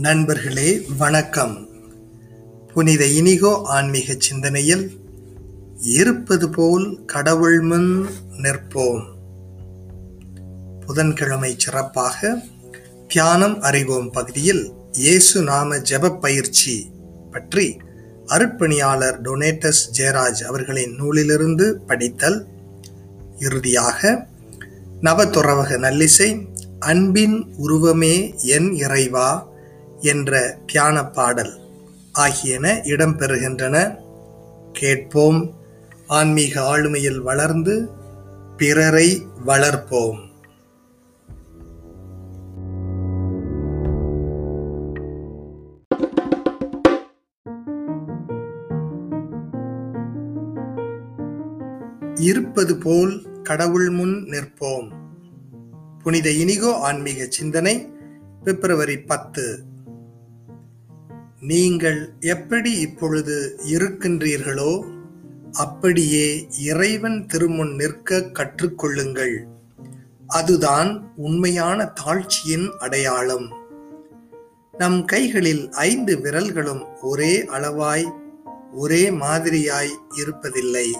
நண்பர்களே வணக்கம். புனித இனிகோ ஆன்மீக சிந்தனையில் இருப்பது போல் கடவுள் முன் நிற்போம். புதன்கிழமை சிறப்பாக தியானம் அறிவோம் பகுதியில் இயேசு நாம ஜெப பயிற்சி பற்றி அருட்பணியாளர் டொனேட்டஸ் ஜெயராஜ் அவர்களின் நூலிலிருந்து படித்தல். இறுதியாக நவதுறவக நல்லிசை அன்பின் உருவமே என் இறைவா என்ற தியான பாடல் ஆகியன இடம்பெறுகின்றன. கேட்போம். ஆன்மீக ஆளுமையில் வளர்ந்து பிறரை வளர்ப்போம். இருப்பது போல் கடவுள் முன் நிற்போம். புனித இனிகோ ஆன்மீக சிந்தனை பிப்ரவரி பத்து நீங்கள் எப்படி இப்பொழுது இருக்கின்றீர்களோ அப்படியே இறைவன் திருமுன் நிற்க கற்றுக்கொள்ளுங்கள். அதுதான் உண்மையான தாழ்ச்சியின் அடையாளம். நம் கைகளில் ஐந்து விரல்களும் ஒரே அளவாய் ஒரே மாதிரியாய் இருப்பதில்லை.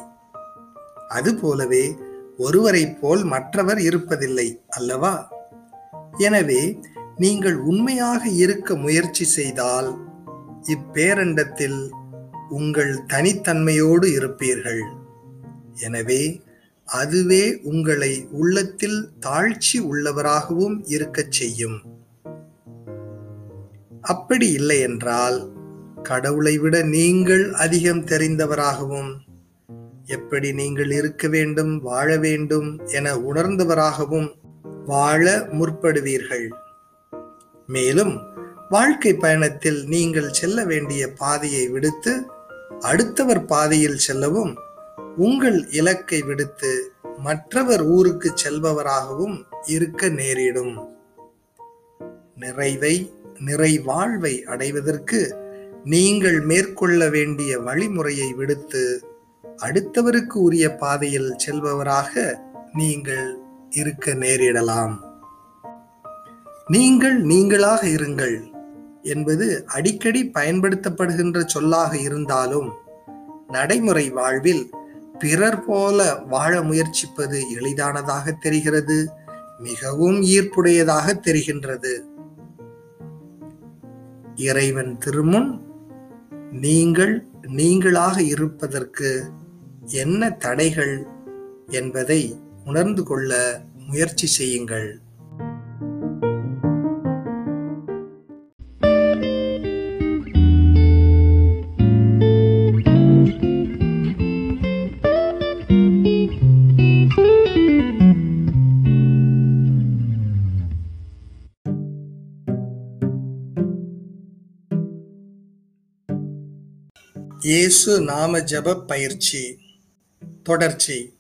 அதுபோலவே ஒருவரைப் போல் மற்றவர் இருப்பதில்லை அல்லவா? எனவே நீங்கள் உண்மையாக இருக்க முயற்சி செய்தால் இப்பேரண்டத்தில் உங்கள் தனித்தன்மையோடு இருப்பீர்கள். எனவே அதுவே உங்களை உள்ளத்தில் தாழ்ச்சி உள்ளவராகவும் இருக்கச் செய்யும். அப்படி இல்லை என்றால் கடவுளை விட நீங்கள் அதிகம் தெரிந்தவராகவும் எப்படி நீங்கள் இருக்க வேண்டும் வாழ வேண்டும் என உணர்ந்தவராகவும் வாழ முற்படுவீர்கள். மேலும் வாழ்க்கை பயணத்தில் நீங்கள் செல்ல வேண்டிய பாதையை விடுத்து அடுத்தவர் பாதையில் செல்லவும் உங்கள் இலக்கை விடுத்து மற்றவர் ஊருக்கு செல்பவராகவும் இருக்க நேரிடும். நிறைவை நிறைவாழ்வை அடைவதற்கு நீங்கள் மேற்கொள்ள வேண்டிய வழிமுறையை விடுத்து அடுத்தவருக்கு உரிய பாதையில் செல்பவராக நீங்கள் இருக்க நேரிடலாம். நீங்கள் நீங்களாக இருங்கள். என்பது அடிக்கடி பயன்படுத்தப்படுகின்ற சொல்லாக இருந்தாலும் நடைமுறை வாழ்வில் பிறர் போல வாழ முயற்சிப்பது எளிதானதாக தெரிகிறது மிகவும் ஈர்ப்புடையதாக தெரிகின்றது. இறைவன் திருமுன் நீங்கள் நீங்களாக இருப்பதற்கு என்ன தடைகள் என்பதை உணர்ந்து கொள்ள முயற்சி செய்யுங்கள். இயேசு நாம ஜப பயிற்சி தொடர்ச்சி.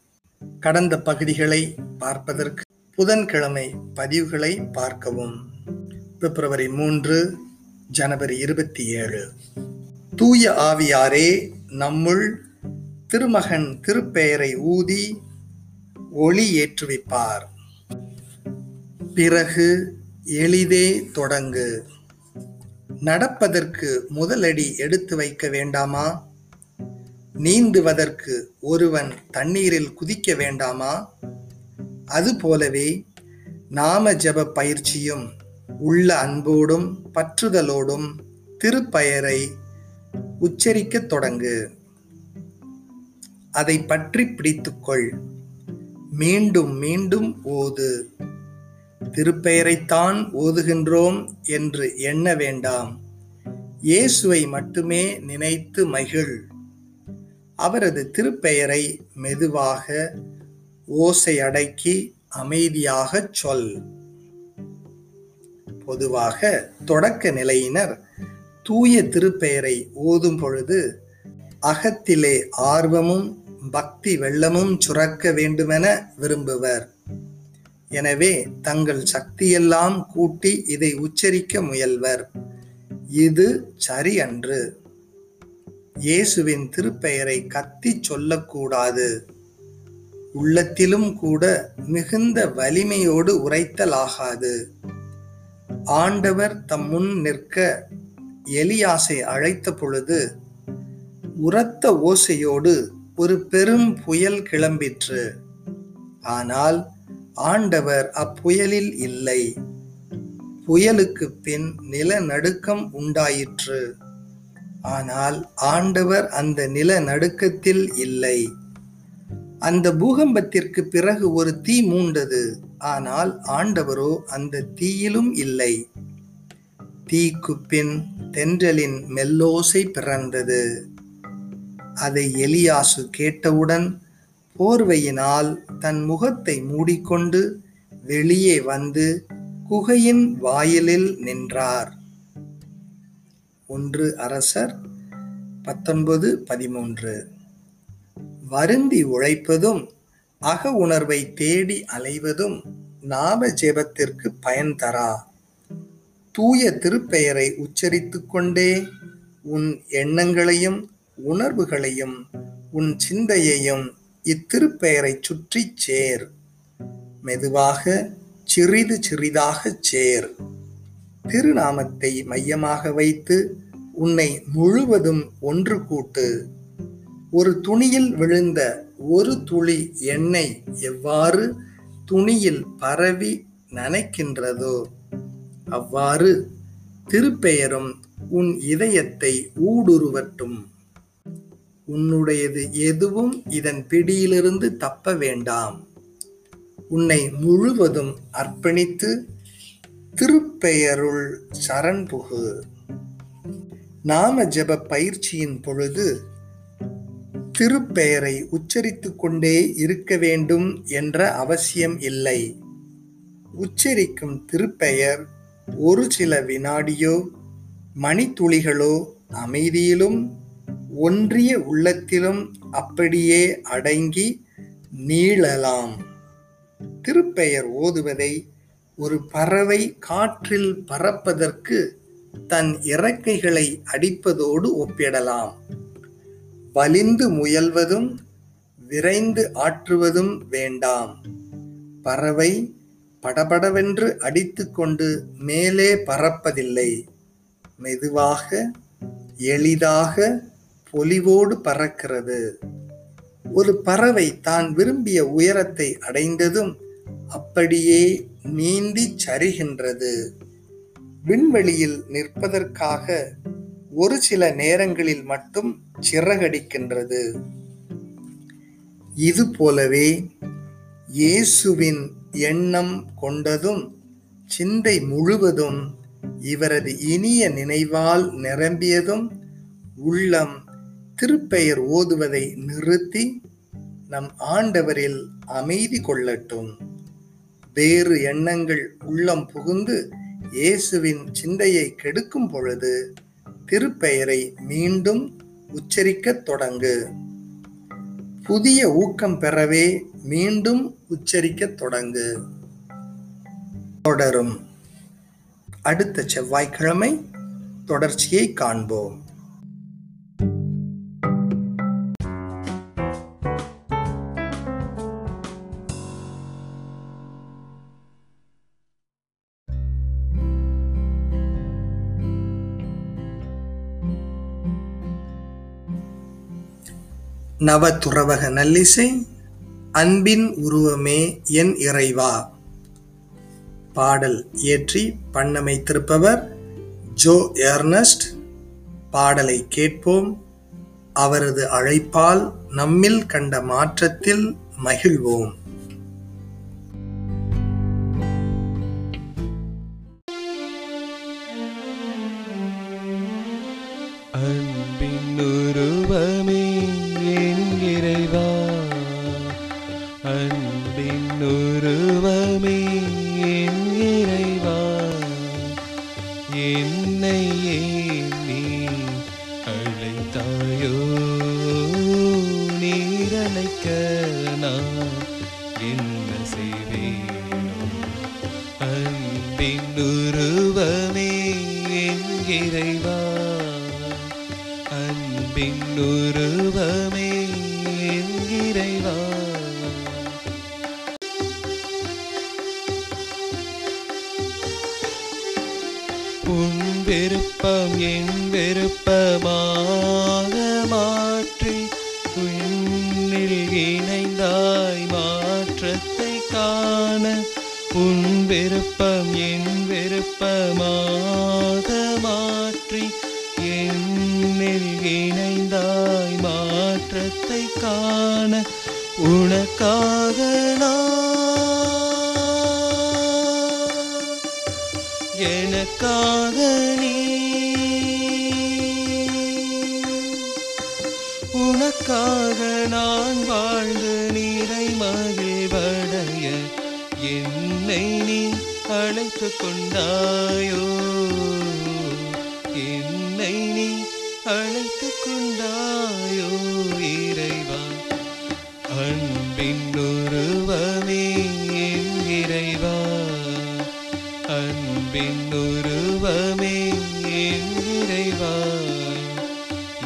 கடந்த பகுதிகளை பார்ப்பதற்கு புதன்கிழமை பதிவுகளை பார்க்கவும். பிப்ரவரி மூன்று ஜனவரி இருபத்தி ஏழு. தூய ஆவியாரே நம்முள் திருமகன் திருப்பெயரை ஊதி ஒளி ஏற்றுவிப்பார். பிறகு எளிதே தொடங்கு. நடப்பதற்கு முதலடி எடுத்து வைக்க வேண்டாமா? நீந்துவதற்கு ஒருவன் தண்ணீரில் குதிக்க வேண்டாமா? அதுபோலவே நாம ஜப பயிற்சியும் உள்ள அன்போடும் பற்றுதலோடும் திருப்பெயரை உச்சரிக்கத் தொடங்கு. அதை பற்றி பிடித்துக்கொள். மீண்டும் மீண்டும் ஓது. திருப்பெயரைத்தான் ஓதுகின்றோம் என்று எண்ண வேண்டாம். இயேசுவை மட்டுமே நினைத்து மகிழ். அவரது திருப்பெயரை மெதுவாக ஓசையடக்கி அமைதியாகச் சொல். பொதுவாக தொடக்க நிலையினர் தூய திருப்பெயரை ஓதும் பொழுது அகத்திலே ஆர்வமும் பக்தி வெள்ளமும் சுரக்க வேண்டுமென விரும்புவர். எனவே தங்கள் சக்தியெல்லாம் கூட்டி இதை உச்சரிக்க முயல்வர். இது சரி அன்று இயேசுவின் திருப்பெயரை கத்தி சொல்லக்கூடாது. உள்ளத்திலும் கூட மிகுந்த வலிமையோடு உரைத்தலாகாது. ஆண்டவர் தம் முன் நிற்க எலியாசை அழைத்த பொழுது உரத்த ஓசையோடு ஒரு பெரும் புயல் கிளம்பிற்று. ஆனால் ஆண்டவர் அப்புயலில் இல்லை. புயலுக்கு பின் நிலநடுக்கம் உண்டாயிற்று. ஆனால் ஆண்டவர் அந்த நிலநடுக்கத்தில் இல்லை. அந்த பூகம்பத்திற்கு பிறகு ஒரு தீ மூண்டது. ஆனால் ஆண்டவரோ அந்த தீயிலும் இல்லை. தீக்கு பின் தென்றலின் மெல்லோசை பிறந்தது. அதை எலியாசு கேட்டவுடன் போர்வையினால் தன் முகத்தை மூடிக்கொண்டு வெளியே வந்து குகையின் வாயிலில் நின்றார். ஒன்று அரசர் பத்தொன்பது பதிமூன்று. வருந்தி உழைப்பதும் அக உணர்வை தேடி அலைவதும் நாம ஜெபத்திற்கு பயன் தரா. தூய திருப்பெயரை உச்சரித்து கொண்டே உன் எண்ணங்களையும் உணர்வுகளையும் உன் சிந்தையையும் இத்திருப்பெயரை சுற்றி சேர். மெதுவாக சிறிது சிறிதாக சேர். திருநாமத்தை மையமாக வைத்து உன்னை முழுவதும் ஒன்று கூட்டு. ஒரு துணியில் விழுந்த ஒரு துளி எண்ணெய் எவ்வாறு துணியில் பரவி நனைக்கின்றதோ அவ்வாறு திருப்பெயரும் உன் இதயத்தை ஊடுருவட்டும். உன்னுடையது எதுவும் இதன் பிடியிலிருந்து தப்ப வேண்டாம். உன்னை முழுவதும் அர்ப்பணித்து திருப்பெயருள் சரண் புகு. நாம ஜப பயிற்சியின் பொழுது திருப்பெயரை உச்சரித்து கொண்டே இருக்க வேண்டும் என்ற அவசியம் இல்லை. உச்சரிக்கும் திருப்பெயர் ஒரு சில வினாடியோ மணித்துளிகளோ அமைதியிலும் ஒன்றிய உள்ளத்திலும் அப்படியே அடங்கி நீளலாம். திருப்பெயர் ஓதுவதை ஒரு பறவை காற்றில் பறப்பதற்கு தன் இறக்கைகளை அடிப்பதோடு ஒப்பிடலாம். வலிந்து முயல்வதும் விரைந்து ஆற்றுவதும் வேண்டாம். பறவை படபடவென்று அடித்துக்கொண்டு மேலே பறப்பதில்லை. மெதுவாக எளிதாக பொலிவோடு பறக்கிறது. ஒரு பறவை தான் விரும்பிய உயரத்தை அடைந்ததும் அப்படியே நீந்தி சரிகின்றது. விண்வெளியில் நிற்பதற்காக ஒரு சில நேரங்களில் மட்டும் சிறகடிக்கின்றது. இது போலவே இயேசுவின் எண்ணம் கொண்டதும் சிந்தை முழுவதும் இவரது இனிய நினைவால் நிரம்பியதும் உள்ளம் திருப்பெயர் ஓதுவதை நிறுத்தி நம் ஆண்டவரில் அமைதி கொள்ளட்டும். வேறு எண்ணங்கள் உள்ளம் புகுந்து இயேசுவின் சிந்தையை கெடுக்கும் பொழுது திருப்பெயரை மீண்டும் உச்சரிக்கத் தொடங்கு. புதிய ஊக்கம் பெறவே மீண்டும் உச்சரிக்கத் தொடங்கு. தொடரும். அடுத்த செவ்வாய்க்கிழமை தொடர்ச்சியை காண்போம். நவதுறவக நல்லிசை அன்பின் உருவமே என் இறைவா. பாடல் இயற்றி பண்ணமைத்திருப்பவர் ஜோ ஏர்னஸ்ட். பாடலை கேட்போம். அவரது அழைப்பால் நம்மில் கண்ட மாற்றத்தில் மகிழ்வோம். விருப்பம் என் விருப்பமாக மாற்றி உன்னில் இணைந்தாய் மாற்றத்தை காண உன் விருப்பம் என் விருப்பமாக மாற்றி என்னில் இணைந்தாய் மாற்றத்தை காண உனக்காக நான் எனக்காக நிறைவடைய என்னை நீ அழைத்து கொண்டாயோ? என்னை நீ அழைத்து கொண்டாயோ இறைவா? அன்பின் உருவமே என் இறைவா. அன்பின் உருவமே என் இறைவா.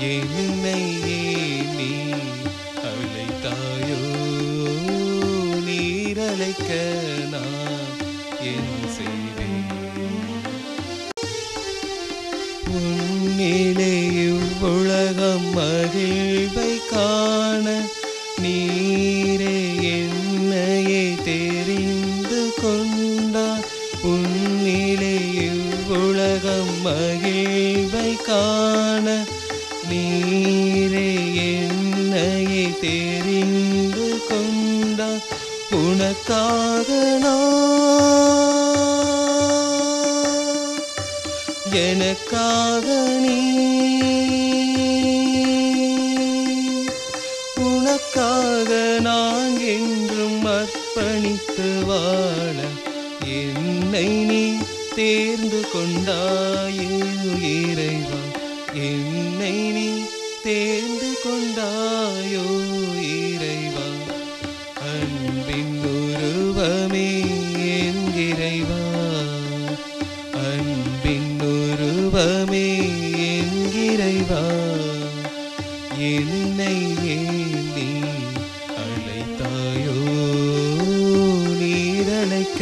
என்னை நீ நீரழைக்க நான் என் செய்வேன் உன்னிலே இவ்வுலகம் மகிழ்வை காண நீரே என்னையே தெரிந்து கொண்டார் உன்னிலே இவ்வுலகம் மகிழ்வை காண நீரே என்னையே தெரி உனக்காக நான் எனக்காக நீ உனக்காக நான் என்றும் அர்ப்பணித்து வாழ என்னை நீ தேர்ந்து கொண்டாயே இறைவா. என்னை நீ தேர்ந்து கொண்டாயோ. உருவமே என் இறைவா என்னை ஏந்தி அழைத்தாயோ? நீரழைக்க